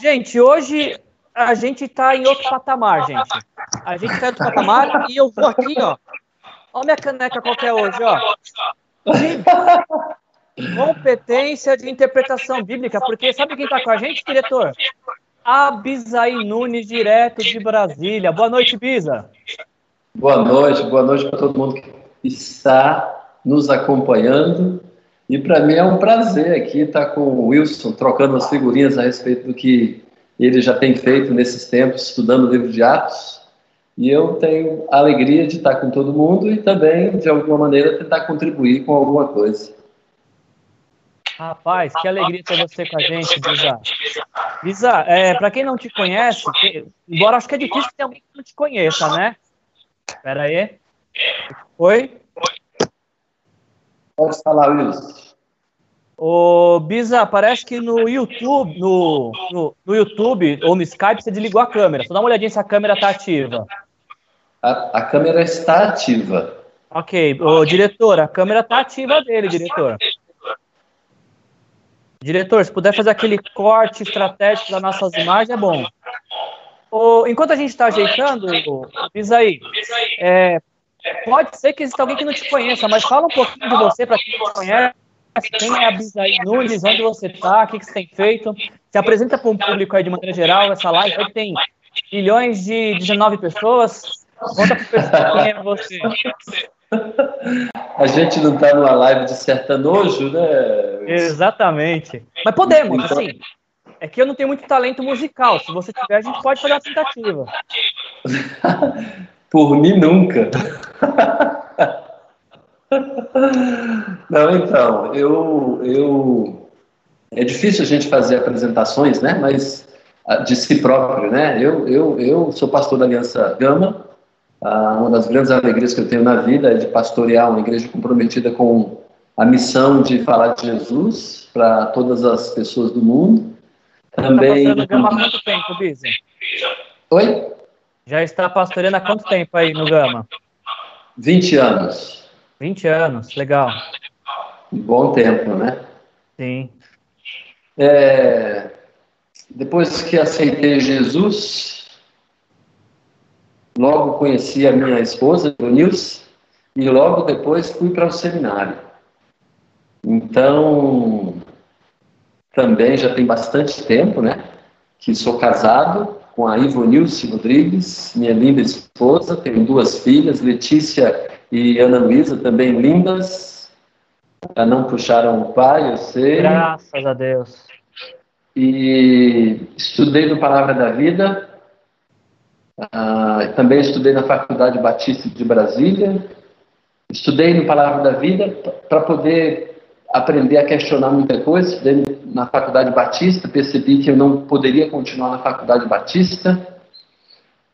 Gente, hoje a gente está em outro patamar, gente. A gente está em outro patamar e eu vou aqui, ó. Olha minha caneca qualquer hoje, ó. Competência de interpretação bíblica, porque sabe quem está com a gente, diretor? Abisaí Nunes, direto de Brasília. Boa noite, Bisa. Boa noite, boa noite para todo mundo que está nos acompanhando. E para mim é um prazer aqui estar com o Wilson, trocando as figurinhas a respeito do que ele já tem feito nesses tempos, estudando o livro de Atos. E eu tenho a alegria de estar com todo mundo e também, de alguma maneira, tentar contribuir com alguma coisa. Rapaz, que alegria ter você com a gente, Bisa. Bisa, é, para quem não te conhece, que, embora acho que é difícil tenha alguém que não te conheça, né? Espera aí. Oi? Pode falar, Wilson. Ô, Bisa, parece que no YouTube, no, no, no, YouTube ou no Skype você desligou a câmera. Só dá uma olhadinha se a câmera está ativa. A, a, câmera está ativa. Ok. Ô, diretor, a câmera está ativa dele, diretor. Diretor, se puder fazer aquele corte estratégico das nossas imagens, é bom. enquanto a gente está ajeitando, diz aí, é, pode ser que exista alguém que não te conheça, mas fala um pouquinho de você para quem não te conhece, quem é a Bisaí Nunes, onde você está, o que, que você tem feito. Se apresenta para um público aí de maneira geral, essa live aí tem milhões de 19 pessoas. Conta para o pessoal quem é você. A gente não está numa live de sertanojo, né? Exatamente. Mas podemos, então... assim. É que eu não tenho muito talento musical. Se você tiver, a gente pode fazer uma tentativa. Por mim, nunca. Não, então, eu, eu. É difícil a gente fazer apresentações, né? Mas ah, de si próprio, né? Eu, eu, eu sou pastor da Aliança Gama, ah, uma das grandes alegrias que eu tenho na vida é de pastorear uma igreja comprometida com a missão de falar de Jesus para todas as pessoas do mundo. Também. Está pastoreando Gama há quanto tempo? Oi? Já está pastoreando há quanto tempo aí no Gama? 20 anos. 20 anos, legal. Bom tempo, né? Sim. É, depois que aceitei Jesus, Logo conheci a minha esposa, Nils, e logo depois fui para o seminário. Então, também já tem bastante tempo, né? Que sou casado com a Ivonilce Rodrigues, minha linda esposa, tenho duas filhas, Letícia e Ana Luísa, também lindas. Já não puxaram o pai, eu sei. Graças a Deus. E estudei no Palavra da Vida, ah, também estudei na Faculdade Batista de Brasília. Estudei no Palavra da Vida para poder aprender a questionar muita coisa. Na Faculdade Batista, percebi que eu não poderia continuar na Faculdade Batista,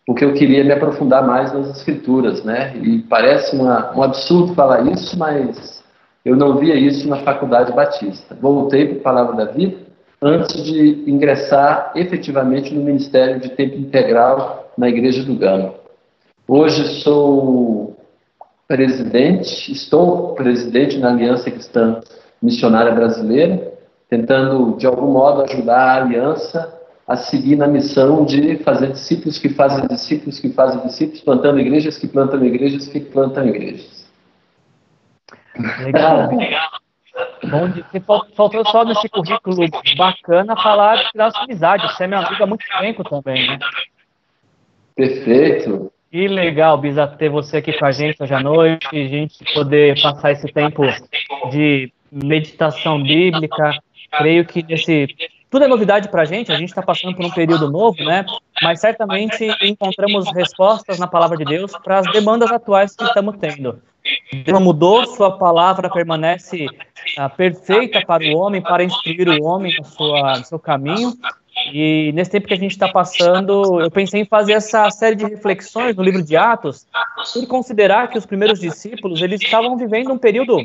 porque eu queria me aprofundar mais nas Escrituras, né? E parece uma, um absurdo falar isso, mas eu não via isso na Faculdade Batista. Voltei para a Palavra da Vida antes de ingressar efetivamente no Ministério de Tempo Integral na Igreja do Gama. Hoje sou presidente, estou presidente na Aliança Cristã Missionária Brasileira, tentando de algum modo ajudar a aliança a seguir na missão de fazer discípulos que fazem discípulos que fazem discípulos, plantando igrejas que plantam igrejas que plantam igrejas. Legal. Bom, faltou só nesse currículo bacana falar de nossa amizade. Você é meu amigo há muito tempo também, né? Perfeito. Que legal, Bisa, ter você aqui com a gente hoje à noite, a gente poder passar esse tempo de meditação bíblica. Creio que nesse. Tudo é novidade para a gente, a gente está passando por um período novo, né? Mas certamente encontramos respostas na palavra de Deus para as demandas atuais que estamos tendo. Deus mudou, sua palavra permanece ah, perfeita para o homem, para instruir o homem no, sua, no seu caminho. E nesse tempo que a gente está passando, eu pensei em fazer essa série de reflexões no livro de Atos, por considerar que os primeiros discípulos eles estavam vivendo um período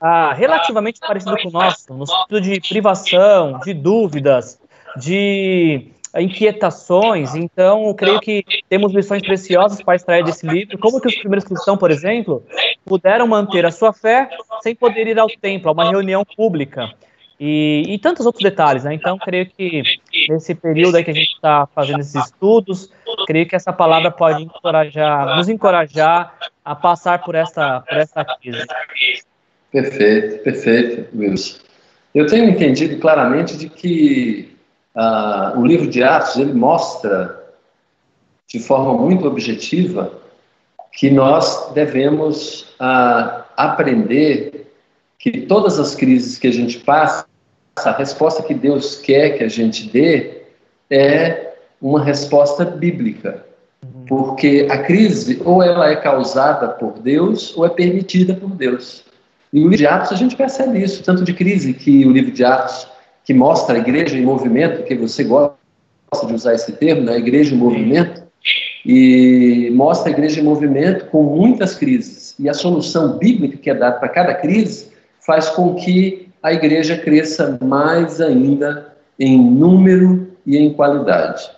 ah, relativamente parecido com o nosso, no sentido de privação, de dúvidas, de inquietações. Então, creio que temos lições preciosas para extrair desse livro. Como que os primeiros cristãos, por exemplo, puderam manter a sua fé sem poder ir ao templo, a uma reunião pública. E, e, tantos outros detalhes, né? Então, creio que nesse período que a gente está fazendo esses estudos, creio que essa palavra pode encorajar, nos encorajar a passar por essa, por essa crise. Perfeito, perfeito, Wilson. Eu tenho entendido claramente de que uh, o livro de Atos ele mostra de forma muito objetiva que nós devemos uh, aprender que todas as crises que a gente passa, a resposta que Deus quer que a gente dê é uma resposta bíblica. Uhum. Porque a crise, ou ela é causada por Deus, ou é permitida por Deus. E o livro de Atos a gente percebe isso, tanto de crise que o livro de Atos, que mostra a igreja em movimento, que você gosta de usar esse termo, né? igreja em movimento, e mostra a igreja em movimento com muitas crises. E a solução bíblica que é dada para cada crise faz com que a igreja cresça mais ainda em número e em qualidade.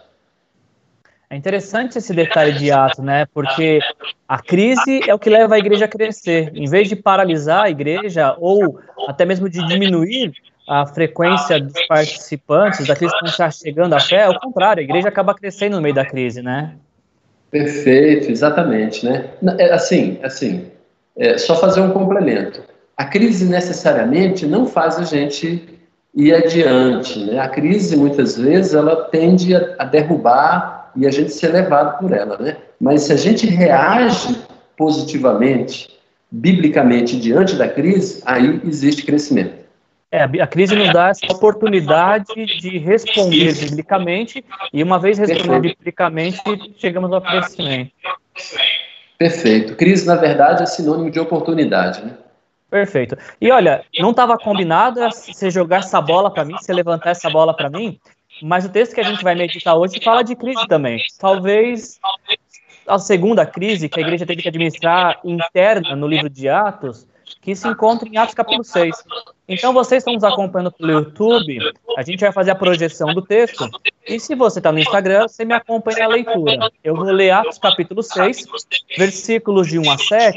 É interessante esse detalhe de Atos, né? Porque a crise é o que leva a igreja a crescer. Em vez de paralisar a igreja ou até mesmo de diminuir a frequência dos participantes, daqueles que estão chegando à fé, é o contrário, a igreja acaba crescendo no meio da crise, né? Perfeito, exatamente, né? É, assim, assim, é, só fazer um complemento. A crise necessariamente não faz a gente ir adiante, né? A crise muitas vezes ela tende a derrubar e a gente ser levado por ela, né? Mas se a gente reage positivamente, biblicamente, diante da crise, aí existe crescimento. É, a crise nos dá essa oportunidade de responder biblicamente, e uma vez responder biblicamente, chegamos ao crescimento. Perfeito. Crise, na verdade, é sinônimo de oportunidade, né? Perfeito. E olha, não estava combinado você jogar essa bola para mim, você levantar essa bola para mim, mas o texto que a gente vai meditar hoje fala de crise também. Talvez a segunda crise que a igreja teve que administrar interna no livro de Atos, que se encontra em Atos capítulo 6. Então, vocês estão nos acompanhando pelo YouTube, a gente vai fazer a projeção do texto, e se você está no Instagram, você me acompanha a leitura. Eu vou ler Atos capítulo 6, versículos de 1 a 7,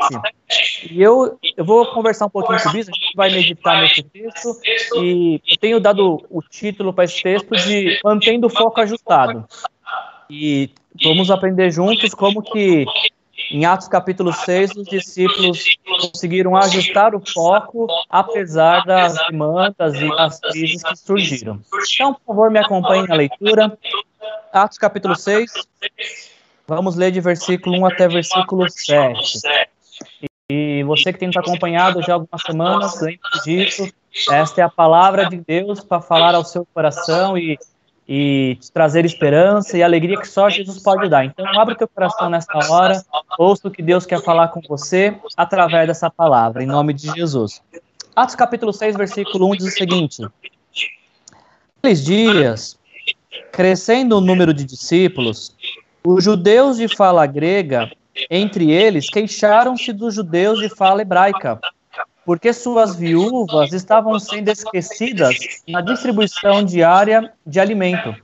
e eu, eu vou conversar um pouquinho sobre isso, a gente vai meditar nesse texto, e eu tenho dado o título para esse texto de Mantendo o Foco Ajustado. E vamos aprender juntos como que em Atos capítulo 6, os discípulos conseguiram ajustar o foco, apesar das demandas e das crises que surgiram. Então, por favor, me acompanhe na leitura. Atos capítulo 6, vamos ler de versículo 1 até versículo 7. E você que tem nos acompanhado já algumas semanas, lembre disso. Esta é a palavra de Deus para falar ao seu coração e e te trazer esperança e alegria que só Jesus pode dar. Então, abre teu coração nesta hora, ouça o que Deus quer falar com você através dessa palavra, em nome de Jesus. Atos capítulo 6, versículo 1 diz o seguinte: Naqueles dias, crescendo o número de discípulos, os judeus de fala grega, entre eles, queixaram-se dos judeus de fala hebraica porque suas viúvas estavam sendo esquecidas na distribuição diária de alimento.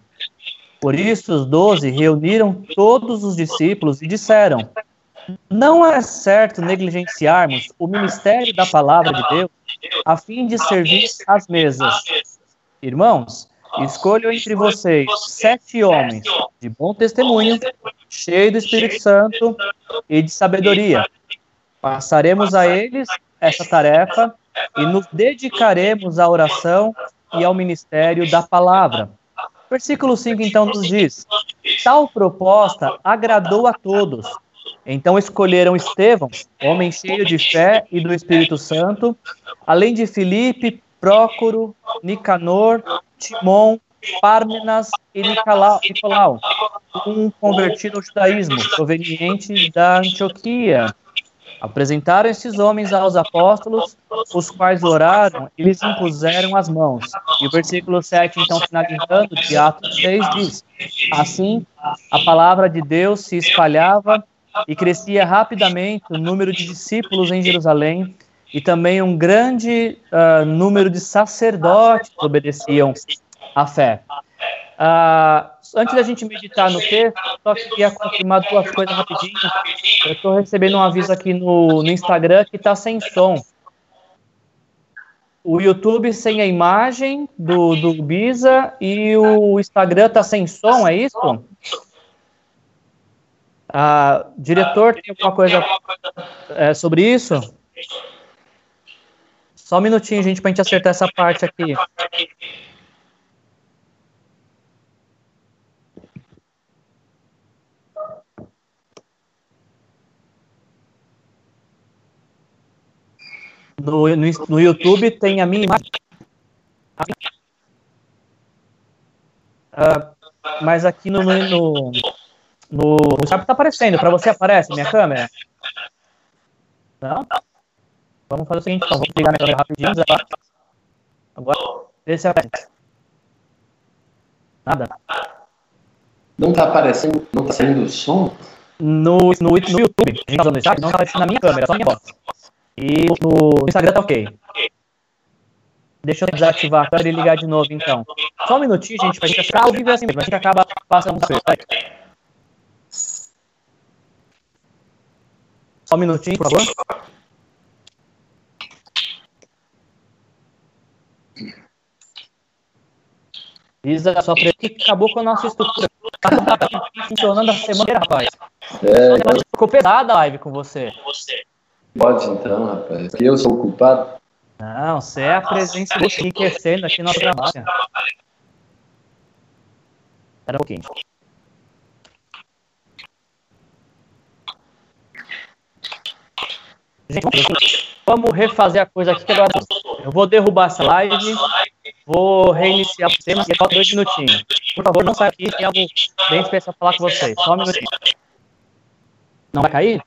Por isso, os doze reuniram todos os discípulos e disseram: Não é certo negligenciarmos o ministério da palavra de Deus a fim de servir às mesas. Irmãos, escolho entre vocês sete homens de bom testemunho, cheios do Espírito Santo e de sabedoria. Passaremos a eles essa tarefa e nos dedicaremos à oração e ao ministério da palavra. Versículo 5 então nos diz: Tal proposta agradou a todos. Então escolheram Estevão, homem cheio de fé e do Espírito Santo, além de Filipe, Prócoro, Nicanor, Timon, Pármenas e Nicolau, um convertido ao judaísmo, proveniente da Antioquia. Apresentaram esses homens aos apóstolos, os quais oraram e lhes impuseram as mãos. E o versículo 7, então, finalizando, de Atos 6, diz: Assim, a palavra de Deus se espalhava e crescia rapidamente o número de discípulos em Jerusalém, e também um grande uh, número de sacerdotes obedeciam à fé. Uh, antes da gente meditar no texto, só queria confirmar duas coisas rapidinho. Eu estou recebendo um aviso aqui no, no Instagram que está sem som. o YouTube sem a imagem do, do Bisa e o Instagram tá sem som, é isso? Ah, diretor, tem alguma coisa é, sobre isso? Só um minutinho, gente, pra gente acertar essa parte aqui. No, no, no YouTube tem a minha imagem. Uh, mas aqui no, no, no, no Skype tá aparecendo. Para você aparece minha câmera? Não? Vamos fazer o seguinte, então. Vamos ligar minha câmera rapidinho. Agora, vê se aparece. Nada. Não tá aparecendo, não tá saindo o som? No, no, no YouTube, a gente tá não tá aparecendo na minha câmera, só minha voz. E no Instagram tá ok. Deixa eu desativar a câmera e ligar de novo, então. Só um minutinho, gente, pra gente ficar ao vivo assim mesmo. A gente acaba passando você. Só um minutinho, por favor. Isa, só pra que acabou com a nossa estrutura. Tá funcionando a semana, rapaz. É, ficou pesada a live com você. Pode então, rapaz. Que eu sou o culpado. Não, você é a presença do enriquecendo aqui no trabalho. Espera um pouquinho. Gente, vamos refazer a coisa aqui que agora eu vou derrubar essa live, vou reiniciar o sistema e falta dois minutinhos. Por favor, não saia aqui, tem algo bem especial para falar com vocês. Só um minutinho. Não vai cair?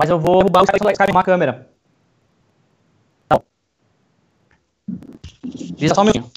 Mas eu vou derrubar o Skype com a câmera. Tá. Diz só um minutinho.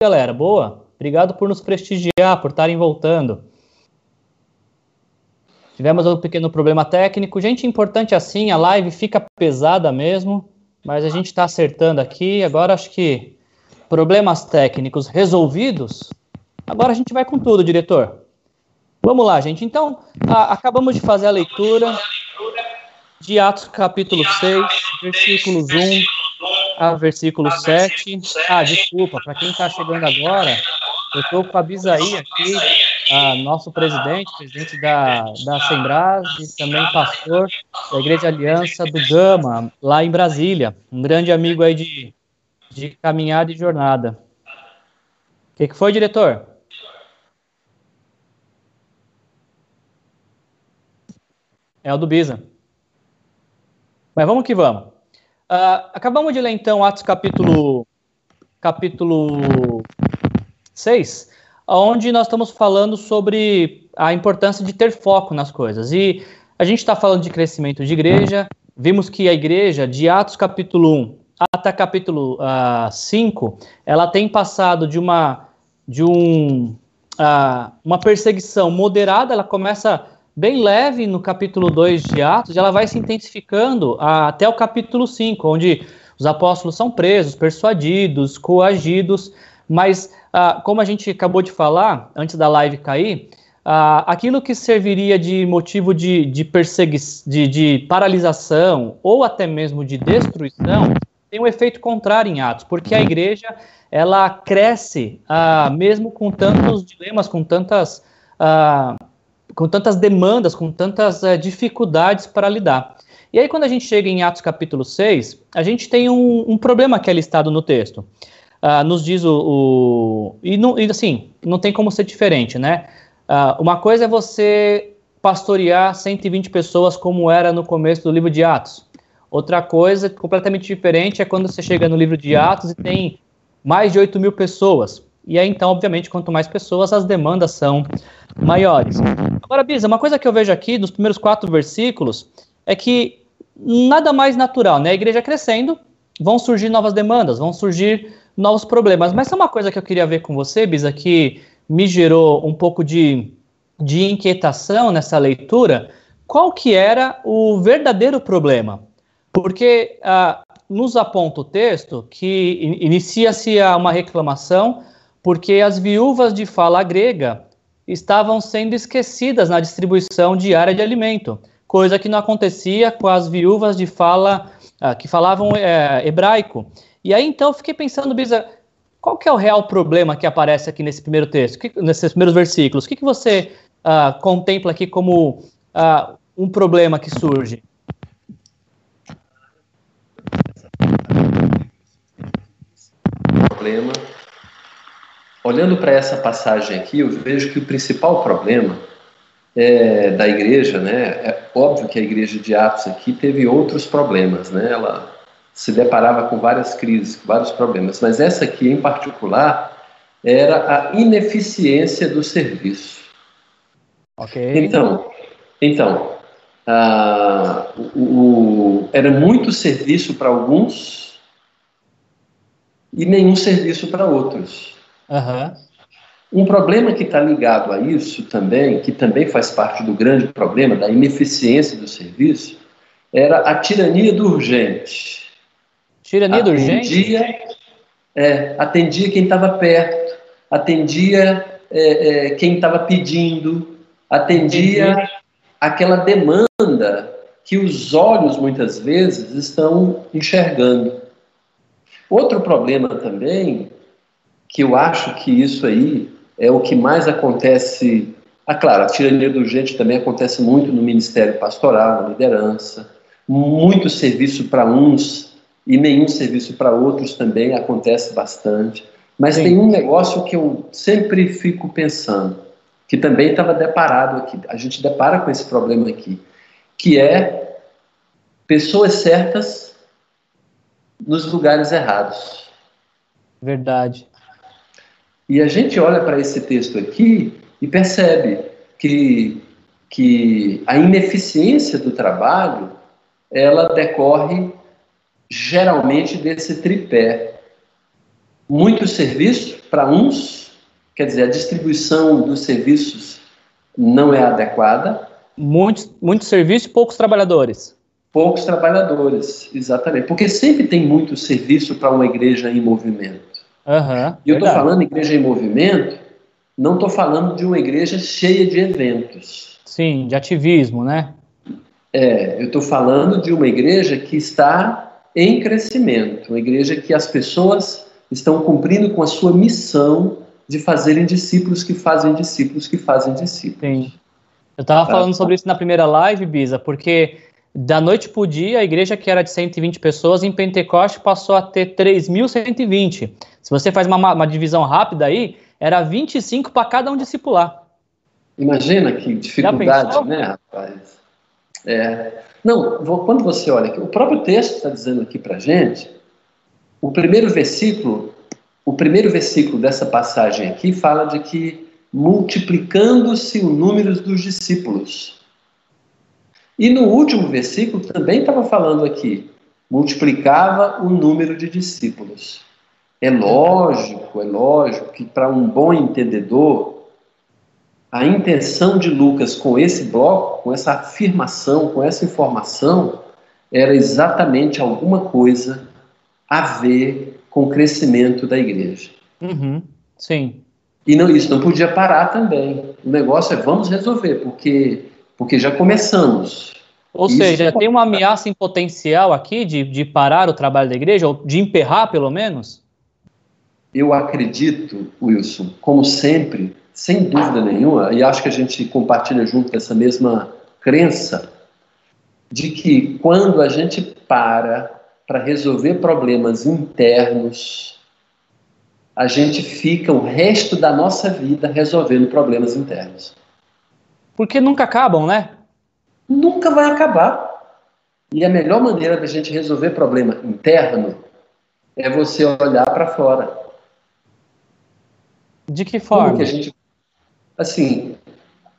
Galera. Boa. Obrigado por nos prestigiar, por estarem voltando. Tivemos um pequeno problema técnico. Gente, importante assim, a live fica pesada mesmo, mas a gente está acertando aqui. Agora acho que problemas técnicos resolvidos. Agora a gente vai com tudo, diretor. Vamos lá, gente. Então, a, acabamos de fazer a leitura de Atos capítulo 6, versículos 1 a versículo 7. Ah, desculpa, para quem está chegando agora, eu estou com a Bisaí aqui, nosso presidente, presidente da, da Sembras e também pastor da Igreja Aliança do Gama, lá em Brasília. Um grande amigo aí de, de caminhada e jornada. O que, que foi, diretor? É o do Bisa. Mas vamos que vamos. Uh, acabamos de ler então Atos capítulo capítulo 6, onde nós estamos falando sobre a importância de ter foco nas coisas. E a gente está falando de crescimento de igreja, vimos que a igreja, de Atos capítulo 1 até capítulo uh, ah, 5, ela tem passado de uma de um uh, uma perseguição moderada, ela começa bem leve no capítulo 2 de Atos, e ela vai se intensificando até o capítulo 5, onde os apóstolos são presos, persuadidos, coagidos, mas, ah, como a gente acabou de falar, antes da live cair, ah, aquilo que serviria de motivo de, de perseguição, de, de paralisação ou até mesmo de destruição, tem um efeito contrário em Atos, porque a igreja ela cresce ah, mesmo com tantos dilemas, com tantas com tantas demandas, com tantas uh, dificuldades para lidar. E aí, quando a gente chega em Atos capítulo 6, a gente tem um, um problema que é listado no texto. Uh, nos diz o. o e, não, e, assim, não tem como ser diferente, né? Uh, uma coisa é você pastorear 120 pessoas, como era no começo do livro de Atos. Outra coisa completamente diferente é quando você chega no livro de Atos e tem mais de 8 mil pessoas. E aí, então, obviamente, quanto mais pessoas, as demandas são maiores. Agora, Bisa, uma coisa que eu vejo aqui nos primeiros quatro versículos é que nada mais natural, né? A igreja crescendo, vão surgir novas demandas, vão surgir novos problemas. Mas é uma coisa que eu queria ver com você, Bisa, que me gerou um pouco de, de inquietação nessa leitura. Qual que era o verdadeiro problema? Porque ah, nos aponta o texto que inicia-se uma reclamação porque as viúvas de fala grega estavam sendo esquecidas na distribuição diária de alimento, coisa que não acontecia com as viúvas de fala uh, que falavam é, hebraico. E aí então fiquei pensando, Bisa, qual que é o real problema que aparece aqui nesse primeiro texto, que, nesses primeiros versículos? O que, que você uh, contempla aqui como uh, um problema que surge? Problema olhando para essa passagem aqui, eu vejo que o principal problema é, da igreja, né, é óbvio que a igreja de Atos aqui teve outros problemas, né, ela se deparava com várias crises, com vários problemas, mas essa aqui em particular era a ineficiência do serviço. Ok. Então, então ah, o, o, era muito serviço para alguns e nenhum serviço para outros. Uhum. Um problema que está ligado a isso também, que também faz parte do grande problema da ineficiência do serviço, era a tirania do urgente. Tirania do urgente? É, atendia quem estava perto, atendia é, é, quem estava pedindo, atendia Entendi. aquela demanda que os olhos muitas vezes estão enxergando. Outro problema também que eu acho que isso aí é o que mais acontece. Ah, claro, a tirania do urgente também acontece muito no ministério pastoral, na liderança. Muito serviço para uns e nenhum serviço para outros também acontece bastante. Mas Sim. tem um negócio que eu sempre fico pensando, que também estava deparado aqui. A gente depara com esse problema aqui, que é pessoas certas nos lugares errados. Verdade. E a gente olha para esse texto aqui e percebe que, que a ineficiência do trabalho ela decorre geralmente desse tripé. muito serviço para uns, quer dizer, a distribuição dos serviços não é adequada. Muitos muito serviço e poucos trabalhadores. Poucos trabalhadores, exatamente. Porque sempre tem muito serviço para uma igreja em movimento. Uhum, e eu estou falando igreja em movimento, não estou falando de uma igreja cheia de eventos. Sim, de ativismo, né? É, eu estou falando de uma igreja que está em crescimento, uma igreja que as pessoas estão cumprindo com a sua missão de fazerem discípulos que fazem discípulos que fazem discípulos. Sim. Eu estava tá. falando sobre isso na primeira live, Bisa, porque da noite para o dia, a igreja que era de 120 pessoas, em Pentecoste passou a ter 3.120. Se você faz uma, uma divisão rápida aí, era 25 para cada um discipular. Imagina que dificuldade, né, rapaz? É. Não, quando você olha aqui, o próprio texto está dizendo aqui para gente, o primeiro versículo, o primeiro versículo dessa passagem aqui fala de que multiplicando-se o número dos discípulos. E no último versículo também estava falando aqui, multiplicava o número de discípulos. É lógico, é lógico que para um bom entendedor, a intenção de Lucas com esse bloco, com essa afirmação, com essa informação, era exatamente alguma coisa a ver com o crescimento da igreja. Uhum, sim. E não, isso não podia parar também. O negócio é vamos resolver, porque, porque já começamos. Ou isso seja, tem uma ameaça em potencial aqui de, de parar o trabalho da igreja, ou de emperrar pelo menos? Eu acredito, Wilson, como sempre, sem dúvida nenhuma, e acho que a gente compartilha junto essa mesma crença, de que quando a gente para para resolver problemas internos, a gente fica o resto da nossa vida resolvendo problemas internos. Porque nunca acabam, né? Nunca vai acabar. E a melhor maneira da gente resolver problema interno é você olhar para fora. De que forma? Como que a gente, assim,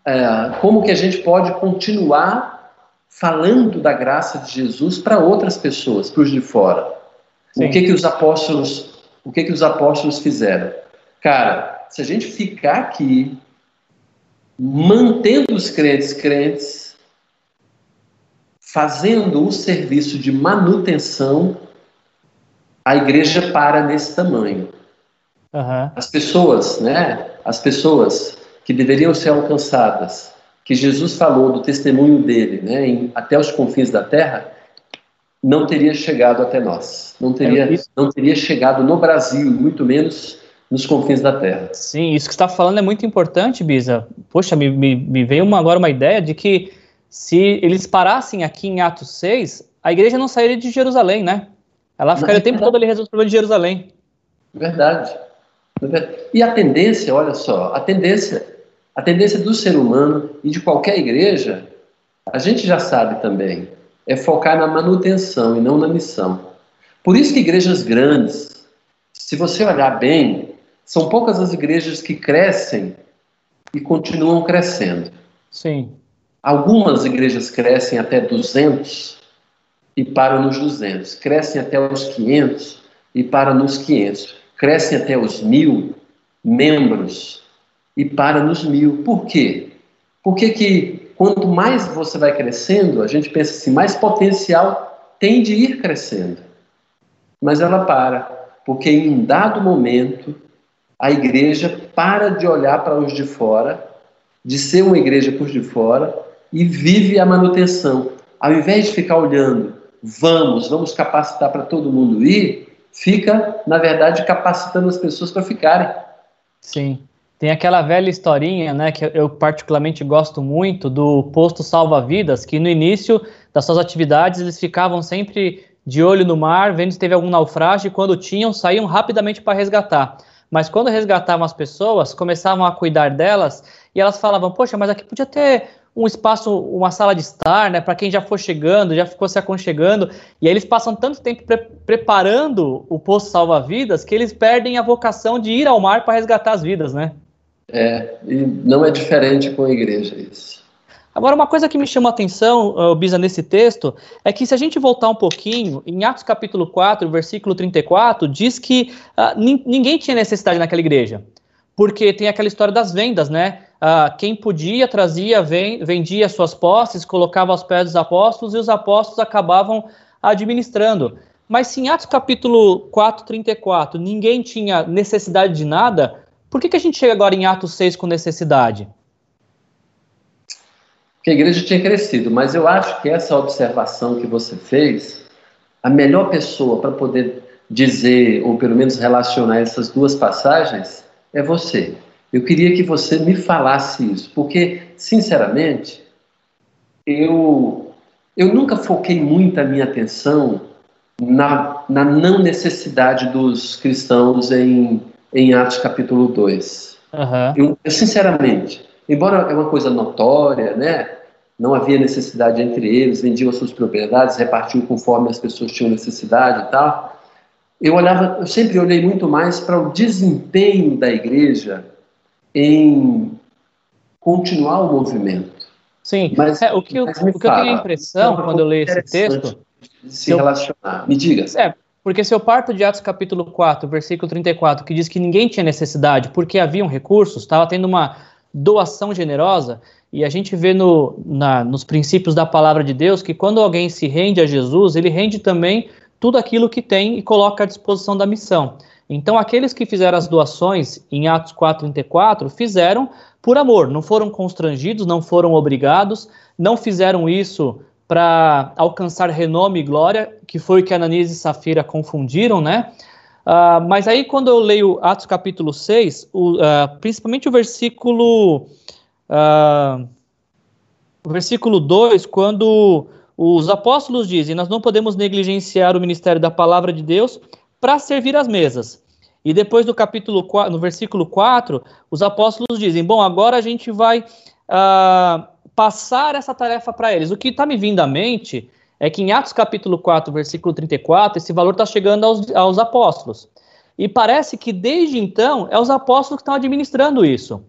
é, como que a gente pode continuar falando da graça de Jesus para outras pessoas, para os de fora. Sim. O que que os apóstolos, o que que os apóstolos fizeram? Cara, se a gente ficar aqui mantendo os crentes crentes, fazendo o serviço de manutenção, a igreja para nesse tamanho. Uhum. As pessoas, né? As pessoas que deveriam ser alcançadas que Jesus falou do testemunho dele, né, em, até os confins da terra, não teria chegado até nós. Não teria, é não teria chegado no Brasil, muito menos nos confins da terra. Sim, isso que você está falando é muito importante, Bisa. Poxa, me, me, me veio uma, agora uma ideia de que se eles parassem aqui em Atos 6, a igreja não sairia de Jerusalém, né? Ela ficaria o tempo todo ali resolvendo o problema de Jerusalém. Verdade. E a tendência, olha só, a tendência a tendência do ser humano e de qualquer igreja, a gente já sabe também, é focar na manutenção e não na missão. Por isso que igrejas grandes, se você olhar bem, são poucas as igrejas que crescem e continuam crescendo. Sim. Algumas igrejas crescem até 200 e param nos 200, crescem até os 500 e param nos 500, crescem até os mil membros e para nos mil. Por quê? Porque que quanto mais você vai crescendo, a gente pensa assim, mais potencial tem de ir crescendo. Mas ela para, porque em um dado momento a igreja para de olhar para os de fora, de ser uma igreja por de fora e vive a manutenção. Ao invés de ficar olhando, vamos, vamos capacitar para todo mundo ir, fica, na verdade, capacitando as pessoas para ficarem. Sim. Tem aquela velha historinha, né, que eu particularmente gosto muito, do posto salva-vidas, que no início das suas atividades eles ficavam sempre de olho no mar, vendo se teve algum naufrágio, e quando tinham, saíam rapidamente para resgatar. Mas quando resgatavam as pessoas, começavam a cuidar delas, e elas falavam, poxa, mas aqui podia ter um espaço, uma sala de estar, né, para quem já for chegando, já ficou se aconchegando, e aí eles passam tanto tempo pre preparando o posto salva-vidas que eles perdem a vocação de ir ao mar para resgatar as vidas, né? É, e não é diferente com a igreja isso. Agora, uma coisa que me chamou a atenção, uh, Bisa, nesse texto, é que se a gente voltar um pouquinho, em Atos capítulo 4, versículo 34, diz que uh, ninguém tinha necessidade naquela igreja. Porque tem aquela história das vendas, né? Uh, quem podia trazia, vendia suas posses, colocava aos pés dos apóstolos e os apóstolos acabavam administrando. Mas se em Atos capítulo 4, 34, ninguém tinha necessidade de nada, por que, que a gente chega agora em Atos 6 com necessidade? Porque a igreja tinha crescido, mas eu acho que essa observação que você fez, a melhor pessoa para poder dizer, ou pelo menos relacionar essas duas passagens, é você. Eu queria que você me falasse isso, porque, sinceramente, eu, eu nunca foquei muito a minha atenção na, na não necessidade dos cristãos em, em Atos capítulo 2. Uhum. Eu, eu, sinceramente, embora é uma coisa notória, né? Não havia necessidade entre eles, vendiam as suas propriedades, repartiam conforme as pessoas tinham necessidade e tal. Eu olhava, eu sempre olhei muito mais para o desempenho da igreja em continuar o movimento. Sim, mas, é, o que, eu, o que eu tenho a impressão quando eu leio esse texto se relacionar. Me diga. É, porque se eu parto de Atos capítulo 4, versículo 34, que diz que ninguém tinha necessidade porque haviam recursos, estava tendo uma doação generosa, e a gente vê no, na, nos princípios da palavra de Deus que quando alguém se rende a Jesus, ele rende também tudo aquilo que tem e coloca à disposição da missão. Então, aqueles que fizeram as doações em Atos 4,34 fizeram por amor, não foram constrangidos, não foram obrigados, não fizeram isso para alcançar renome e glória, que foi o que Ananias e Safira confundiram, né? Uh, mas aí, quando eu leio Atos capítulo 6, o, uh, principalmente o versículo. Uh, o versículo 2, quando os apóstolos dizem: Nós não podemos negligenciar o ministério da palavra de Deus para servir as mesas. E depois do capítulo 4, no versículo 4, os apóstolos dizem: Bom, agora a gente vai passar essa tarefa para eles. O que está me vindo à mente é que em Atos capítulo 4, versículo 34, esse valor está chegando aos, aos apóstolos. E parece que desde então é os apóstolos que estão administrando isso.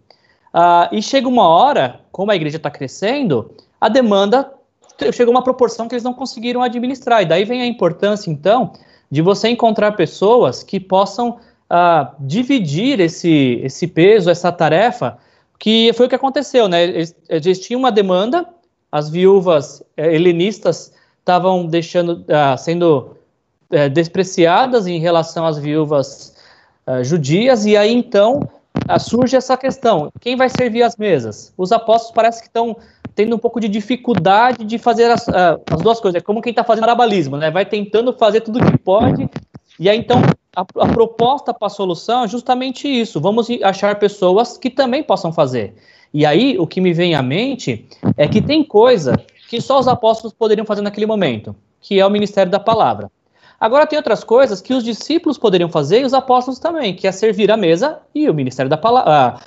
Uh, e chega uma hora, como a igreja está crescendo, a demanda chega uma proporção que eles não conseguiram administrar. E daí vem a importância, então, de você encontrar pessoas que possam uh, dividir esse, esse peso, essa tarefa, que foi o que aconteceu, né? Eles, tinham uma demanda, as viúvas é, helenistas estavam deixando, uh, sendo é, despreciadas em relação às viúvas uh, judias, e aí então uh, surge essa questão: quem vai servir as mesas? Os apóstolos parece que estão tendo um pouco de dificuldade de fazer as, as duas coisas, é como quem está fazendo arabalismo, né? Vai tentando fazer tudo que pode, e aí então a, a proposta para a solução é justamente isso. Vamos achar pessoas que também possam fazer. E aí, o que me vem à mente é que tem coisa que só os apóstolos poderiam fazer naquele momento, que é o ministério da palavra. Agora, tem outras coisas que os discípulos poderiam fazer e os apóstolos também, que é servir a mesa e o ministério da palavra.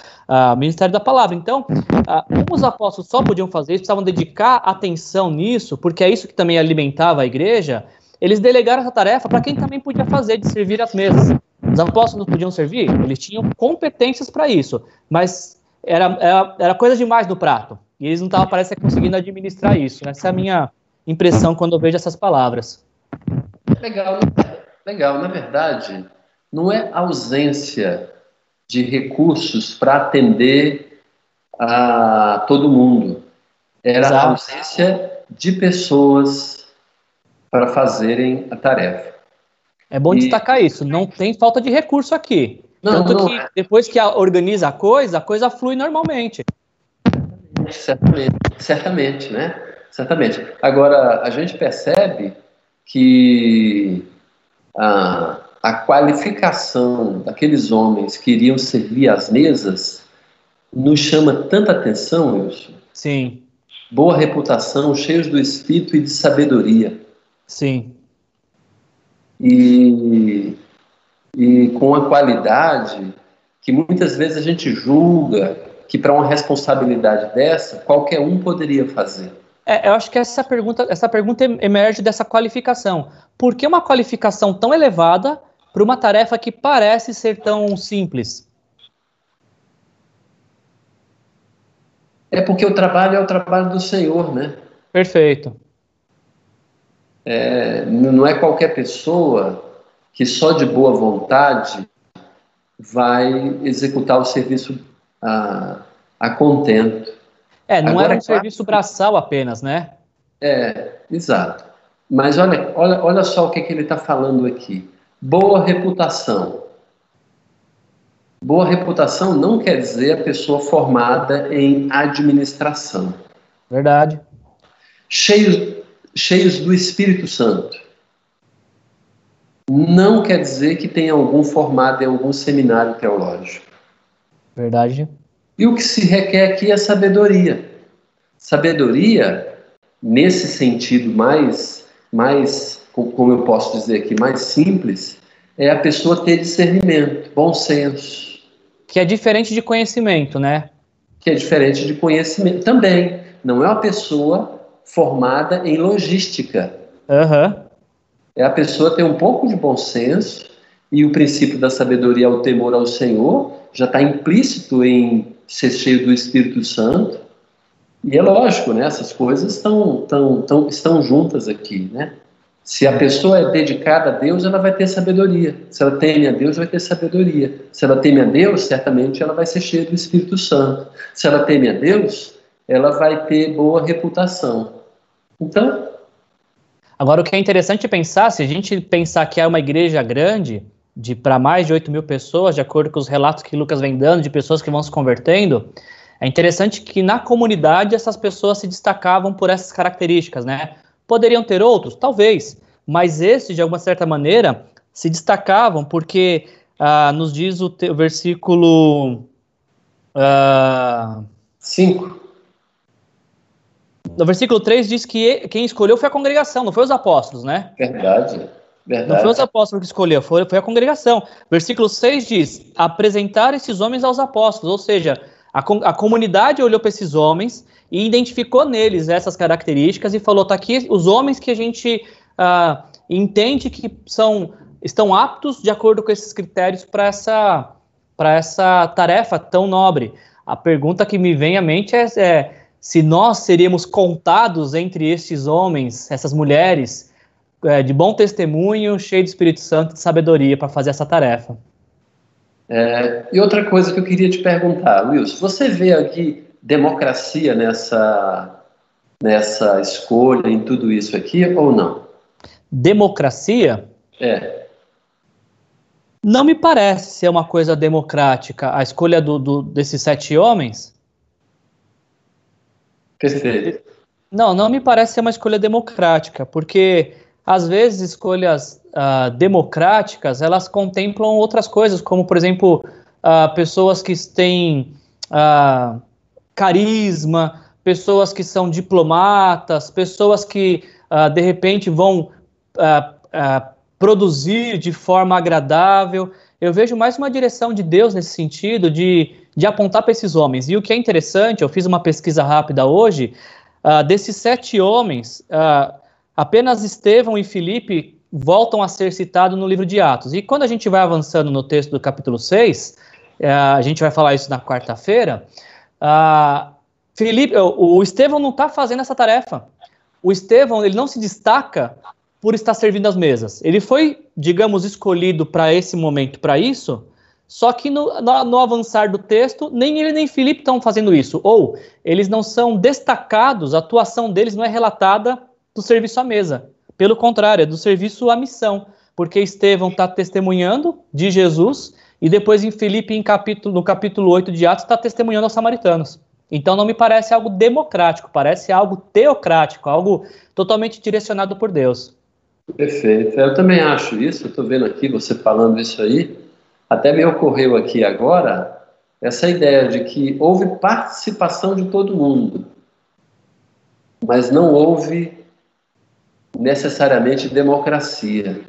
Ministério da palavra. Então, como os apóstolos só podiam fazer isso, precisavam dedicar atenção nisso, porque é isso que também alimentava a igreja eles delegaram essa tarefa para quem também podia fazer, de servir as mesas. Os apóstolos podiam servir? Eles tinham competências para isso, mas era, era, era, coisa demais no prato. E eles não estavam, parece, conseguindo administrar isso. Essa é a minha impressão quando eu vejo essas palavras. Legal, legal. Na verdade, não é ausência de recursos para atender a todo mundo. Era Exato. ausência de pessoas para fazerem a tarefa. É bom e... destacar isso, não tem falta de recurso aqui. Não, Tanto não que é. depois que organiza a coisa, a coisa flui normalmente. Certamente, certamente, né? Certamente. Agora, a gente percebe que a, a qualificação daqueles homens que iriam servir às mesas nos chama tanta atenção, Wilson. Sim. Boa reputação, cheios do espírito e de sabedoria. Sim. E, e com a qualidade que muitas vezes a gente julga que para uma responsabilidade dessa, qualquer um poderia fazer. É, eu acho que essa pergunta, essa pergunta emerge dessa qualificação. Por que uma qualificação tão elevada para uma tarefa que parece ser tão simples? É porque o trabalho é o trabalho do Senhor, né? Perfeito. É, não é qualquer pessoa que só de boa vontade vai executar o serviço a, a contento. É, não Agora, era um serviço braçal apenas, né? É, exato. Mas olha, olha, olha só o que, que ele está falando aqui. Boa reputação. Boa reputação não quer dizer a pessoa formada em administração. Verdade. Cheios, cheios do Espírito Santo. Não quer dizer que tenha algum formado em algum seminário teológico. Verdade. E o que se requer aqui é sabedoria. Sabedoria, nesse sentido mais, mais, como eu posso dizer aqui, mais simples, é a pessoa ter discernimento, bom senso. Que é diferente de conhecimento, né? Que é diferente de conhecimento também. Não é uma pessoa formada em logística. Uhum. É a pessoa ter um pouco de bom senso e o princípio da sabedoria é o temor ao Senhor já está implícito em ser cheio do Espírito Santo. E é lógico, né? Essas coisas estão, tão, tão, estão juntas aqui, né? Se a pessoa é dedicada a Deus, ela vai ter sabedoria. Se ela teme a Deus, vai ter sabedoria. Se ela teme a Deus, certamente ela vai ser cheia do Espírito Santo. Se ela teme a Deus, ela vai ter boa reputação. Então. Agora, o que é interessante pensar, se a gente pensar que é uma igreja grande, de para mais de 8 mil pessoas, de acordo com os relatos que Lucas vem dando, de pessoas que vão se convertendo, é interessante que na comunidade essas pessoas se destacavam por essas características, né? Poderiam ter outros? Talvez, mas esses, de alguma certa maneira, se destacavam porque ah, nos diz o, o versículo 5. Ah, no versículo 3 diz que quem escolheu foi a congregação, não foi os apóstolos, né? Verdade. Verdade. Não foi os apóstolos que escolheu, foi, foi a congregação. Versículo 6 diz: apresentar esses homens aos apóstolos, ou seja, a, a comunidade olhou para esses homens e identificou neles essas características e falou: tá aqui os homens que a gente uh, entende que são estão aptos de acordo com esses critérios para essa, essa tarefa tão nobre. A pergunta que me vem à mente é, é se nós seríamos contados entre estes homens, essas mulheres é, de bom testemunho, cheio de Espírito Santo e de sabedoria para fazer essa tarefa. É, e outra coisa que eu queria te perguntar, Wilson, você vê aqui democracia nessa, nessa escolha, em tudo isso aqui, ou não? Democracia? É. Não me parece ser uma coisa democrática a escolha do, do desses sete homens. Perfeito. Não, não me parece ser uma escolha democrática, porque às vezes escolhas uh, democráticas elas contemplam outras coisas, como por exemplo uh, pessoas que têm uh, carisma, pessoas que são diplomatas, pessoas que de repente vão produzir de forma agradável. Eu vejo mais uma direção de Deus nesse sentido, de, de apontar para esses homens. E o que é interessante, eu fiz uma pesquisa rápida hoje, desses sete homens, apenas Estevão e Filipe voltam a ser citados no livro de Atos. E quando a gente vai avançando no texto do capítulo 6, é, a gente vai falar isso na quarta-feira, Felipe, o, Estevão não está fazendo essa tarefa. O Estevão ele não se destaca por estar servindo as mesas. Ele foi, digamos, escolhido para esse momento, para isso, só que no, no, no, avançar do texto, nem ele nem Felipe estão fazendo isso. Ou eles não são destacados, a atuação deles não é relatada do serviço à mesa. Pelo contrário, é do serviço à missão. Porque Estevão está testemunhando de Jesus e depois em Filipe, em capítulo, no capítulo 8 de Atos, está testemunhando aos samaritanos. Então não me parece algo democrático, parece algo teocrático, algo totalmente direcionado por Deus. Perfeito. Eu também acho isso. Estou vendo aqui você falando isso aí. Até me ocorreu aqui agora essa ideia de que houve participação de todo mundo, mas não houve necessariamente democracia.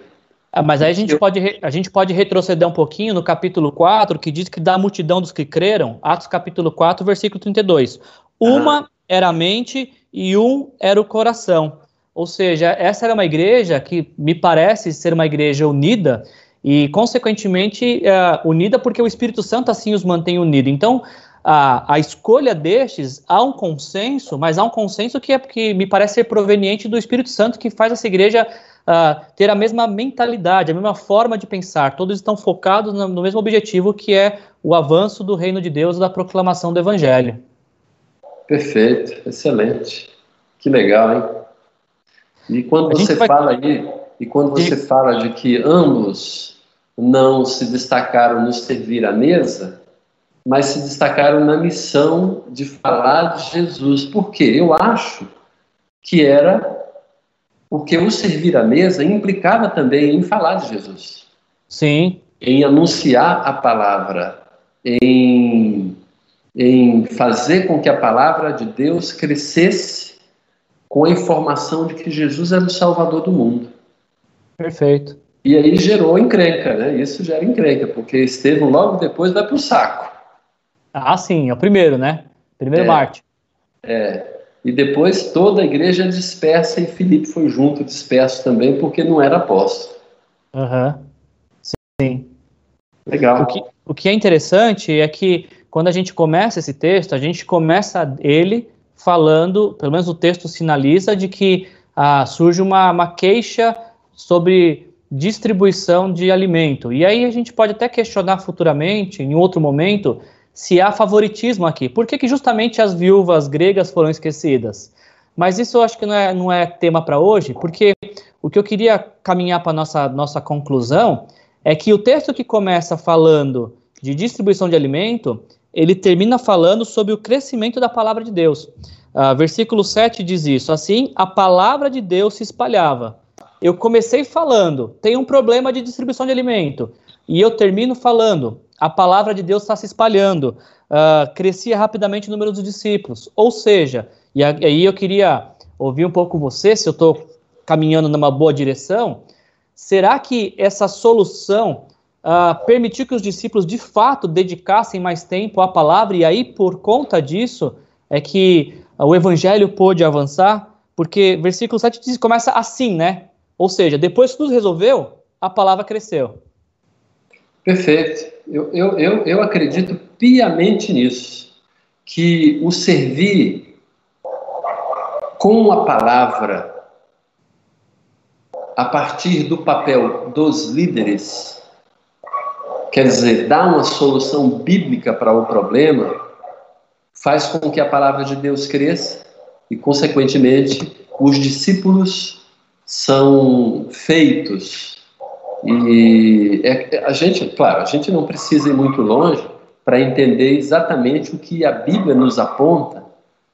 Ah, mas aí a gente, pode, a gente pode retroceder um pouquinho no capítulo 4, que diz que da multidão dos que creram, Atos capítulo 4, versículo 32. Uma ah. era a mente e um era o coração. Ou seja, essa era uma igreja que me parece ser uma igreja unida e, consequentemente, uh, unida porque o Espírito Santo assim os mantém unidos. Então, a, a escolha destes, há um consenso, mas há um consenso que, é, que me parece ser proveniente do Espírito Santo, que faz essa igreja uh, ter a mesma mentalidade, a mesma forma de pensar. Todos estão focados no, no mesmo objetivo, que é o avanço do reino de Deus, da proclamação do Evangelho. Perfeito, excelente. Que legal, hein? E quando você vai... fala aí, e quando você fala de que ambos não se destacaram no servir à mesa, mas se destacaram na missão de falar de Jesus. Por quê? Eu acho que era porque o servir à mesa implicava também em falar de Jesus. Sim. Em anunciar a palavra, em, em fazer com que a palavra de Deus crescesse com a informação de que Jesus era o Salvador do mundo. Perfeito. E aí gerou encrenca, né? Isso gera encrenca, porque Estevão logo depois vai para o saco. Ah, sim, é o primeiro, né? Primeiro é, Marte. É. E depois toda a igreja dispersa e Filipe foi junto, disperso também, porque não era apóstolo. Aham. Uhum. Sim. Legal. O que, o que é interessante é que quando a gente começa esse texto, a gente começa ele falando, pelo menos o texto sinaliza, de que ah, surge uma, uma queixa sobre distribuição de alimento. E aí a gente pode até questionar futuramente, em outro momento, se há favoritismo aqui. Por que, que justamente as viúvas gregas foram esquecidas? Mas isso eu acho que não é, não é tema para hoje, porque o que eu queria caminhar para nossa, nossa conclusão é que o texto que começa falando de distribuição de alimento, ele termina falando sobre o crescimento da palavra de Deus. Uh, versículo 7 diz isso: Assim, a palavra de Deus se espalhava. Eu comecei falando, tem um problema de distribuição de alimento. E eu termino falando, a palavra de Deus está se espalhando, uh, crescia rapidamente o número dos discípulos. Ou seja, e aí eu queria ouvir um pouco você, se eu estou caminhando numa boa direção, será que essa solução uh, permitiu que os discípulos de fato dedicassem mais tempo à palavra e aí por conta disso é que o evangelho pôde avançar? Porque versículo 7 diz, começa assim, né? Ou seja, depois que tudo resolveu, a palavra cresceu. Perfeito. Eu, eu, eu, eu acredito piamente nisso, que o servir com a palavra, a partir do papel dos líderes, quer dizer, dar uma solução bíblica para o problema, faz com que a palavra de Deus cresça e, consequentemente, os discípulos são feitos e é, a gente, claro, a gente não precisa ir muito longe para entender exatamente o que a Bíblia nos aponta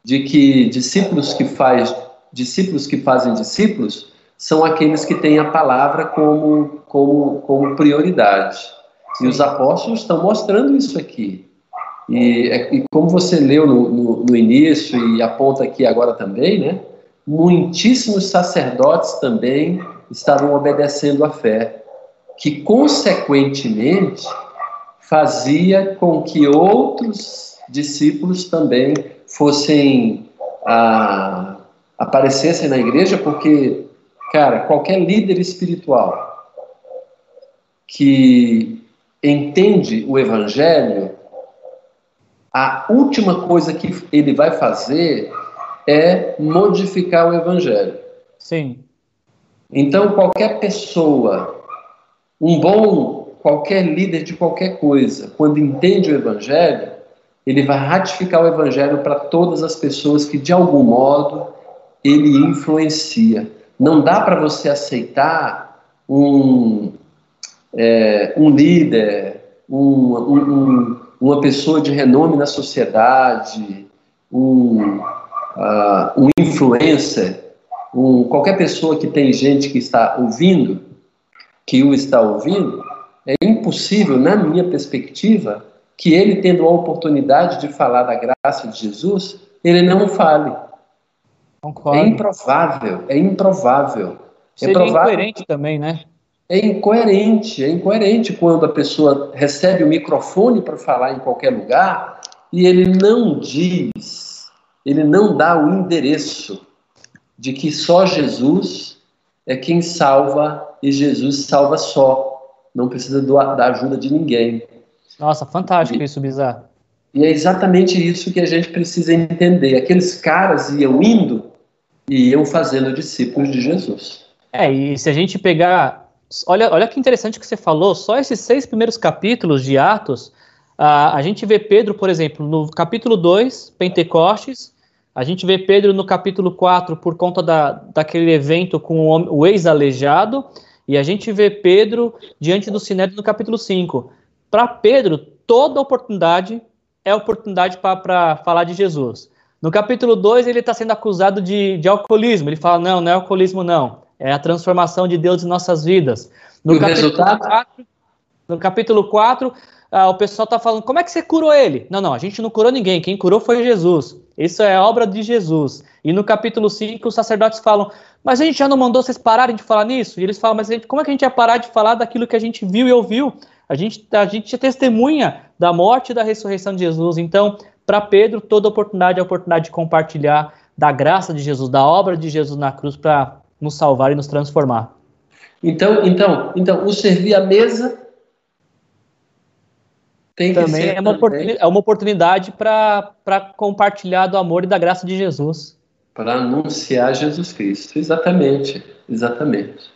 de que discípulos que faz discípulos que fazem discípulos são aqueles que têm a palavra como como como prioridade. E os apóstolos estão mostrando isso aqui. E, é, e como você leu no, no, no início e aponta aqui agora também, né? Muitíssimos sacerdotes também estavam obedecendo à fé que, consequentemente, fazia com que outros discípulos também fossem ah, aparecessem na igreja, porque, cara, qualquer líder espiritual que entende o evangelho, a última coisa que ele vai fazer é modificar o evangelho. Sim. Então, qualquer pessoa um bom, qualquer líder de qualquer coisa, quando entende o Evangelho, ele vai ratificar o Evangelho para todas as pessoas que, de algum modo, ele influencia. Não dá para você aceitar um, é, um líder, um, um, uma pessoa de renome na sociedade, um, uh, um influencer, um, qualquer pessoa que tem gente que está ouvindo, que o está ouvindo, é impossível, na minha perspectiva, que ele, tendo a oportunidade de falar da graça de Jesus, ele não fale. Concordo. É improvável, é improvável. É Seria é provável, incoerente também, né? É incoerente, é incoerente quando a pessoa recebe o microfone para falar em qualquer lugar e ele não diz, ele não dá o endereço de que só Jesus é quem salva e Jesus salva só. Não precisa do, da ajuda de ninguém. Nossa, fantástico e, isso, Bizarro. E é exatamente isso que a gente precisa entender. Aqueles caras iam indo e iam fazendo discípulos de Jesus. É, e se a gente pegar. Olha, olha que interessante que você falou, só esses seis primeiros capítulos de Atos, a, a gente vê Pedro, por exemplo, no capítulo 2, Pentecostes, a gente vê Pedro no capítulo 4 por conta da, daquele evento com o, o ex-aleijado, e a gente vê Pedro diante do Sinédrio no capítulo 5. Para Pedro, toda oportunidade é oportunidade para falar de Jesus. No capítulo 2, ele está sendo acusado de, de, alcoolismo. Ele fala: não, não é alcoolismo, não. É a transformação de Deus em nossas vidas. No, capítulo, 4, no capítulo 4, ah, o pessoal está falando: como é que você curou ele? Não, não, a gente não curou ninguém. Quem curou foi Jesus. Isso é obra de Jesus. E no capítulo 5, os sacerdotes falam: mas a gente já não mandou vocês pararem de falar nisso? E eles falam: mas gente, como é que a gente ia parar de falar daquilo que a gente viu e ouviu? A gente, a gente é testemunha da morte e da ressurreição de Jesus. Então, para Pedro, toda oportunidade é oportunidade de compartilhar da graça de Jesus, da obra de Jesus na cruz para nos salvar e nos transformar. Então, então, então, o servir à mesa tem que também ser é uma oportunidade, é uma oportunidade para compartilhar do amor e da graça de Jesus. Para anunciar Jesus Cristo, exatamente, exatamente.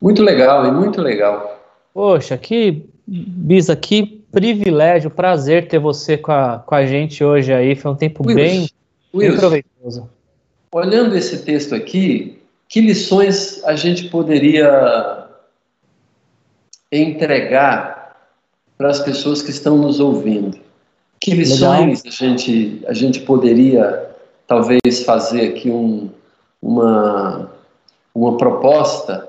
Muito legal e muito legal. Poxa, que Bisa, que privilégio, prazer ter você com a, com a gente hoje aí. Foi um tempo Wilson, bem, Wilson, bem proveitoso. Olhando esse texto aqui, que lições a gente poderia entregar para as pessoas que estão nos ouvindo? Que lições a gente, a gente poderia talvez fazer aqui um, uma, uma proposta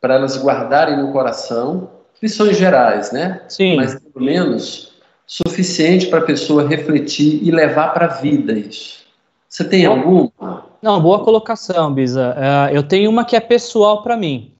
para elas guardarem no coração lições gerais, né? Sim. Mas pelo menos suficiente para a pessoa refletir e levar para a vida isso. Você tem alguma? Não, boa colocação, Bisa. Uh, eu tenho uma que é pessoal para mim.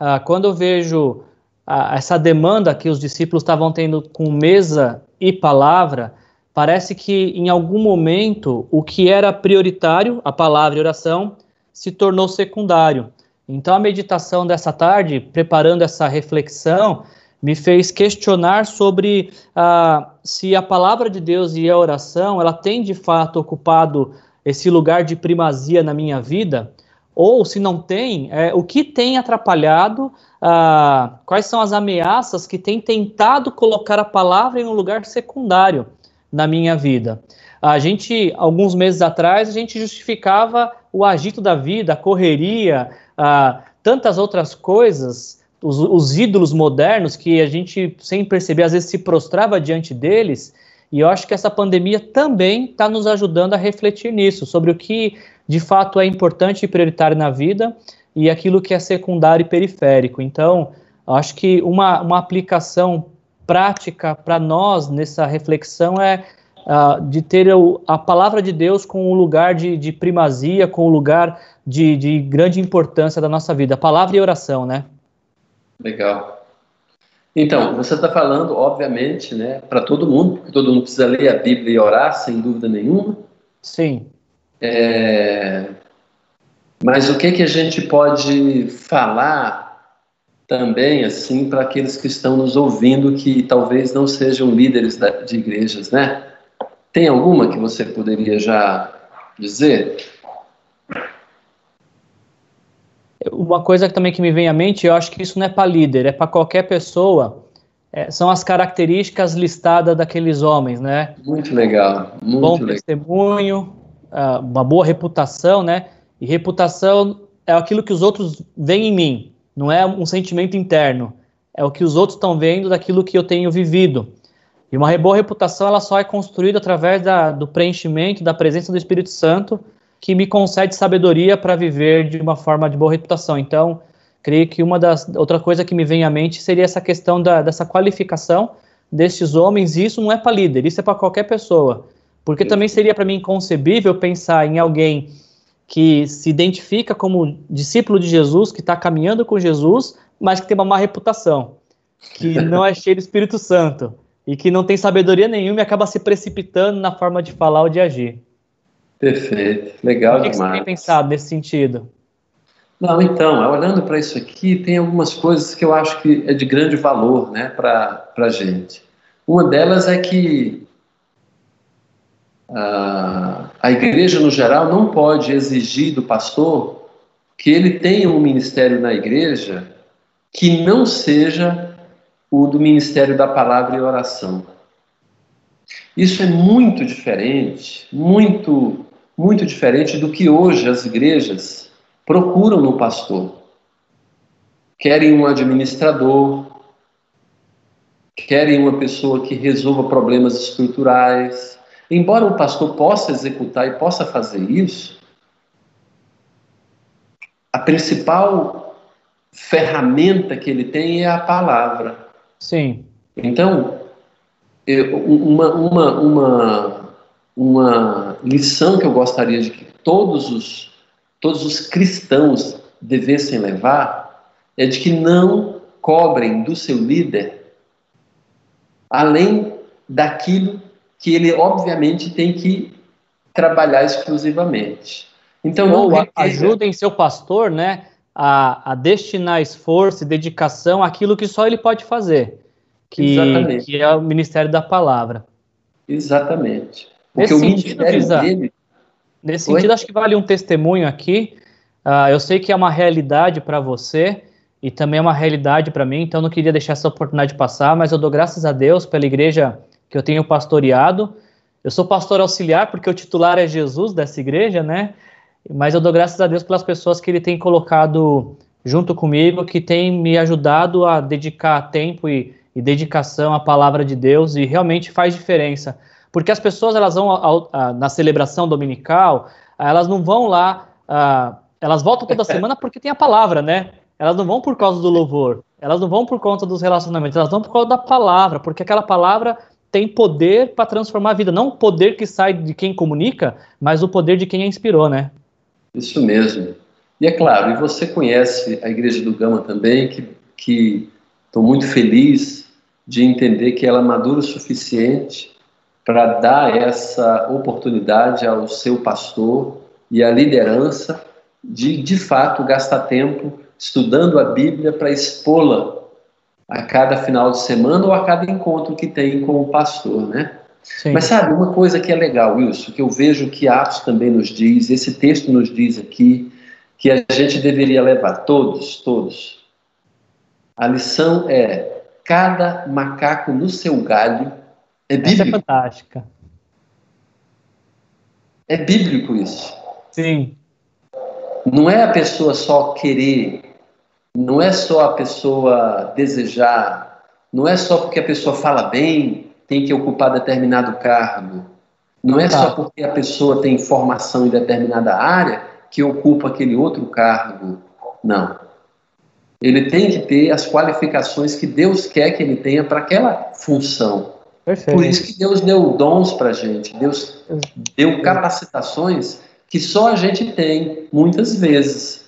Uh, quando eu vejo uh, essa demanda que os discípulos estavam tendo com mesa e palavra, parece que em algum momento o que era prioritário, a palavra e a oração, se tornou secundário. Então, a meditação dessa tarde, preparando essa reflexão, me fez questionar sobre ah, se a palavra de Deus e a oração ela tem de fato ocupado esse lugar de primazia na minha vida, ou se não tem, é, o que tem atrapalhado, ah, quais são as ameaças que têm tentado colocar a palavra em um lugar secundário na minha vida. A gente, alguns meses atrás, a gente justificava o agito da vida, a correria, ah, tantas outras coisas, os, os, ídolos modernos que a gente, sem perceber, às vezes se prostrava diante deles. E eu acho que essa pandemia também está nos ajudando a refletir nisso, sobre o que de fato é importante e prioritário na vida e aquilo que é secundário e periférico. Então, acho que uma, uma aplicação prática para nós nessa reflexão é uh, de ter o, a palavra de Deus com um lugar de, de primazia, com um lugar de, de grande importância da nossa vida. Palavra e oração, né? Legal. Então, você está falando, obviamente, né, para todo mundo, porque todo mundo precisa ler a Bíblia e orar, sem dúvida nenhuma. Sim. É... Mas o que que a gente pode falar também, assim, para aqueles que estão nos ouvindo que talvez não sejam líderes de igrejas, né? Tem alguma que você poderia já dizer? Uma coisa também que me vem à mente, eu acho que isso não é para líder, é para qualquer pessoa. É, são as características listadas daqueles homens, né? Muito legal, muito Bom legal. testemunho, ah, uma boa reputação, né? E reputação é aquilo que os outros veem em mim, não é um sentimento interno. É o que os outros estão vendo daquilo que eu tenho vivido. E uma boa reputação ela só é construída através da, do preenchimento, da presença do Espírito Santo, que me concede sabedoria para viver de uma forma de boa reputação. Então, creio que uma das outra coisa que me vem à mente seria essa questão da, dessa qualificação destes homens. E isso não é para líder, isso é para qualquer pessoa, porque também seria para mim inconcebível pensar em alguém que se identifica como discípulo de Jesus, que está caminhando com Jesus, mas que tem uma má reputação, que não é cheio do Espírito Santo e que não tem sabedoria nenhuma e acaba se precipitando na forma de falar ou de agir. Perfeito, legal o que demais. O que você tem pensado nesse sentido? Não, então, olhando para isso aqui, tem algumas coisas que eu acho que é de grande valor né, para a gente. Uma delas é que a, a igreja no geral não pode exigir do pastor que ele tenha um ministério na igreja que não seja o do ministério da palavra e oração. Isso é muito diferente, muito, muito diferente do que hoje as igrejas procuram no pastor. Querem um administrador, querem uma pessoa que resolva problemas estruturais. Embora o pastor possa executar e possa fazer isso, a principal ferramenta que ele tem é a palavra. Sim. Então, uma, uma, uma, uma lição que eu gostaria de que todos os, todos os cristãos devessem levar é de que não cobrem do seu líder além daquilo que ele, obviamente, tem que trabalhar exclusivamente. Então, não Ou ajudem seu pastor, né, a, a, destinar esforço e dedicação àquilo que só ele pode fazer, que, que é o ministério da palavra. Exatamente. Porque nesse o sentido, ministério dele... Nesse Oi? sentido, acho que vale um testemunho aqui. Uh, eu sei que é uma realidade para você e também é uma realidade para mim, então não queria deixar essa oportunidade passar, mas eu dou graças a Deus pela igreja que eu tenho pastoreado. Eu sou pastor auxiliar porque o titular é Jesus dessa igreja, né? Mas eu dou graças a Deus pelas pessoas que ele tem colocado junto comigo, que tem me ajudado a dedicar tempo e, e dedicação à palavra de Deus e realmente faz diferença. Porque as pessoas elas vão ao, a, na celebração dominical, elas não vão lá, a, elas voltam toda semana porque tem a palavra, né? Elas não vão por causa do louvor, elas não vão por conta dos relacionamentos, elas vão por causa da palavra, porque aquela palavra tem poder para transformar a vida, não o poder que sai de quem comunica, mas o poder de quem a inspirou, né? Isso mesmo. E é claro, e você conhece a Igreja do Gama também, que estou muito feliz de entender que ela é madura o suficiente para dar essa oportunidade ao seu pastor e à liderança de, de fato, gastar tempo estudando a Bíblia para expô-la a cada final de semana ou a cada encontro que tem com o pastor, né? Sim. Mas sabe, uma coisa que é legal, Wilson, que eu vejo que Atos também nos diz, esse texto nos diz aqui, que a gente deveria levar, todos, todos. A lição é: cada macaco no seu galho é bíblico. Essa é fantástica. É bíblico isso. Sim. Não é a pessoa só querer, não é só a pessoa desejar, não é só porque a pessoa fala bem, tem que ocupar determinado cargo. Não é só tá. porque a pessoa tem formação em determinada área que ocupa aquele outro cargo. Não. Ele tem que ter as qualificações que Deus quer que ele tenha para aquela função. Perfeito. Por isso que Deus deu dons para a gente, Deus deu capacitações que só a gente tem, muitas vezes,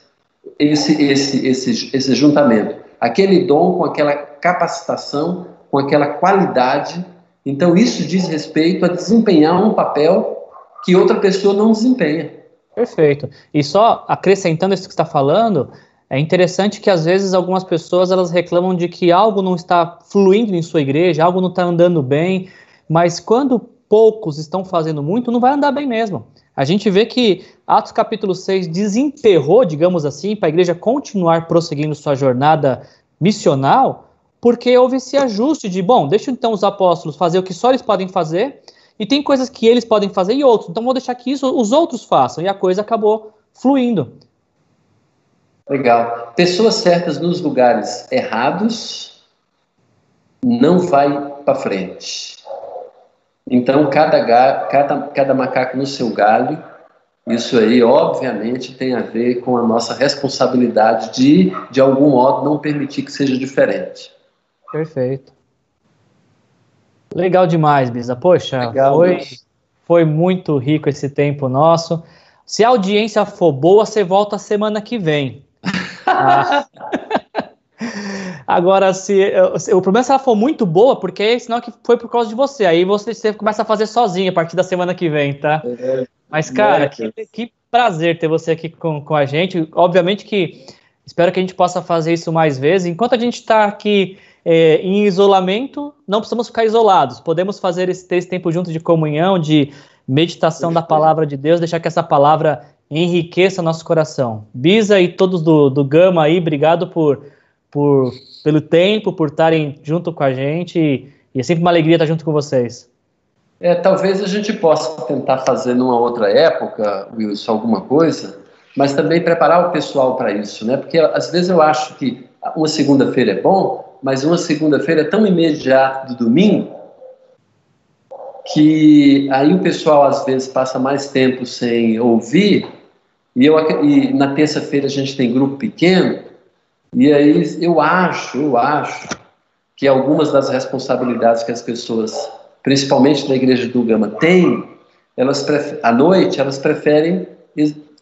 esse, esse, esse, esse juntamento. Aquele dom com aquela capacitação, com aquela qualidade então, isso diz respeito a desempenhar um papel que outra pessoa não desempenha. Perfeito. E só acrescentando isso que está falando, é interessante que às vezes algumas pessoas elas reclamam de que algo não está fluindo em sua igreja, algo não está andando bem, mas quando poucos estão fazendo muito, não vai andar bem mesmo. A gente vê que Atos capítulo 6 desenterrou, digamos assim, para a igreja continuar prosseguindo sua jornada missional, porque houve esse ajuste de, bom, deixa então os apóstolos fazer o que só eles podem fazer, e tem coisas que eles podem fazer e outros, então vou deixar que isso os outros façam, e a coisa acabou fluindo. Legal. Pessoas certas nos lugares errados não vai para frente. Então, cada, cada, cada macaco no seu galho, isso aí, obviamente, tem a ver com a nossa responsabilidade de, de algum modo, não permitir que seja diferente. Perfeito. Legal demais, Bisa. Poxa, Legal, foi, foi muito rico esse tempo nosso. Se a audiência for boa, você volta semana que vem. ah. Agora, se o problema é se ela for muito boa, porque é sinal que foi por causa de você. Aí você, você começa a fazer sozinho a partir da semana que vem, tá? É, Mas, cara, que, que, prazer ter você aqui com, com a gente. Obviamente que espero que a gente possa fazer isso mais vezes. Enquanto a gente está aqui é, em isolamento, não precisamos ficar isolados. Podemos fazer esse, ter esse tempo junto de comunhão, de meditação da palavra de Deus, deixar que essa palavra enriqueça nosso coração. Bisa e todos do, do Gama aí, obrigado por, por, pelo tempo, por estarem junto com a gente. E, é sempre uma alegria estar junto com vocês. É, talvez a gente possa tentar fazer numa outra época, Wilson, alguma coisa, mas também preparar o pessoal para isso, né? Porque às vezes eu acho que uma segunda-feira é bom, mas uma segunda-feira é tão imediata do domingo que aí o pessoal às vezes passa mais tempo sem ouvir e, eu, e na terça-feira a gente tem grupo pequeno e aí eu acho, eu acho que algumas das responsabilidades que as pessoas, principalmente da igreja do Gama, têm, elas à noite elas preferem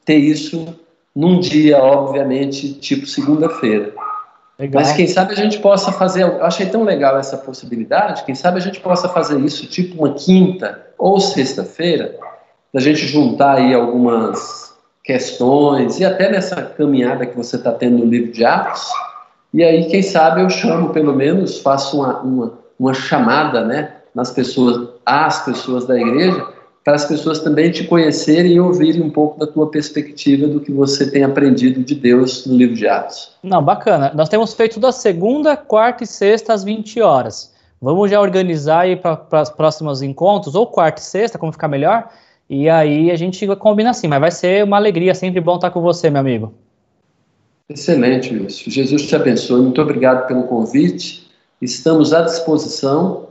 ter isso num dia, obviamente, tipo segunda-feira. Mas quem sabe a gente possa fazer, eu achei tão legal essa possibilidade, quem sabe a gente possa fazer isso tipo uma quinta ou sexta-feira, da gente juntar aí algumas questões, e até nessa caminhada que você está tendo no livro de Atos, e aí quem sabe eu chamo pelo menos, faço uma, uma, uma chamada né, nas pessoas, às pessoas da igreja, para as pessoas também te conhecerem e ouvirem um pouco da tua perspectiva do que você tem aprendido de Deus no livro de Atos. Não, bacana. Nós temos feito da segunda, quarta e sexta às 20 horas. Vamos já organizar aí para os próximos encontros, ou quarta e sexta, como ficar melhor, e aí a gente combina assim, mas vai ser uma alegria, sempre bom estar com você, meu amigo. Excelente, Wilson. Jesus te abençoe. Muito obrigado pelo convite. Estamos à disposição,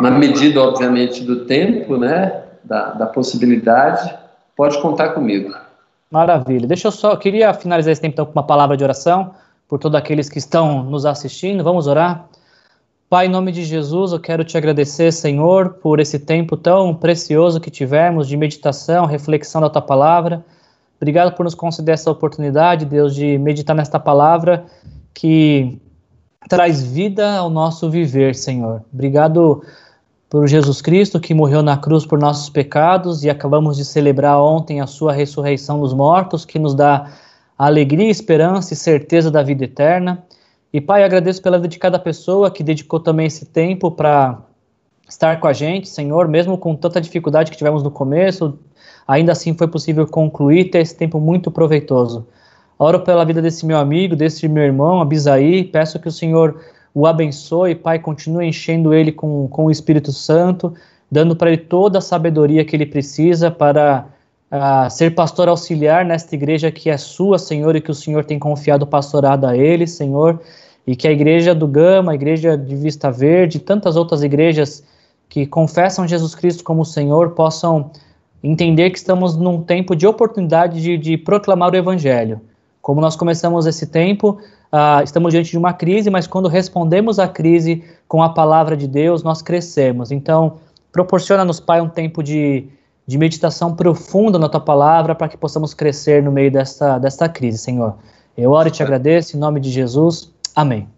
na medida, obviamente, do tempo, né? da, da possibilidade, pode contar comigo. Maravilha. Deixa eu só, eu queria finalizar esse tempo então, com uma palavra de oração por todos aqueles que estão nos assistindo. Vamos orar? Pai, em nome de Jesus, eu quero te agradecer, Senhor, por esse tempo tão precioso que tivemos de meditação, reflexão da tua palavra. Obrigado por nos conceder essa oportunidade, Deus, de meditar nesta palavra que traz vida ao nosso viver, Senhor. Obrigado por Jesus Cristo que morreu na cruz por nossos pecados e acabamos de celebrar ontem a sua ressurreição dos mortos, que nos dá alegria, esperança e certeza da vida eterna. E Pai, agradeço pela vida de cada pessoa que dedicou também esse tempo para estar com a gente, Senhor, mesmo com tanta dificuldade que tivemos no começo, ainda assim foi possível concluir ter esse tempo muito proveitoso. Oro pela vida desse meu amigo, desse meu irmão, Abisaí, peço que o Senhor o abençoe, Pai, continue enchendo ele com, com o Espírito Santo, dando para ele toda a sabedoria que ele precisa para uh, ser pastor auxiliar nesta igreja que é sua, Senhor, e que o Senhor tem confiado o pastorado a ele, Senhor, e que a igreja do Gama, a igreja de Vista Verde, tantas outras igrejas que confessam Jesus Cristo como Senhor possam entender que estamos num tempo de oportunidade de, de proclamar o Evangelho. Como nós começamos esse tempo, uh, estamos diante de uma crise, mas quando respondemos à crise com a palavra de Deus, nós crescemos. Então, proporciona-nos, Pai, um tempo de, de meditação profunda na tua palavra para que possamos crescer no meio desta, desta crise, Senhor. Eu oro e te agradeço, em nome de Jesus. Amém.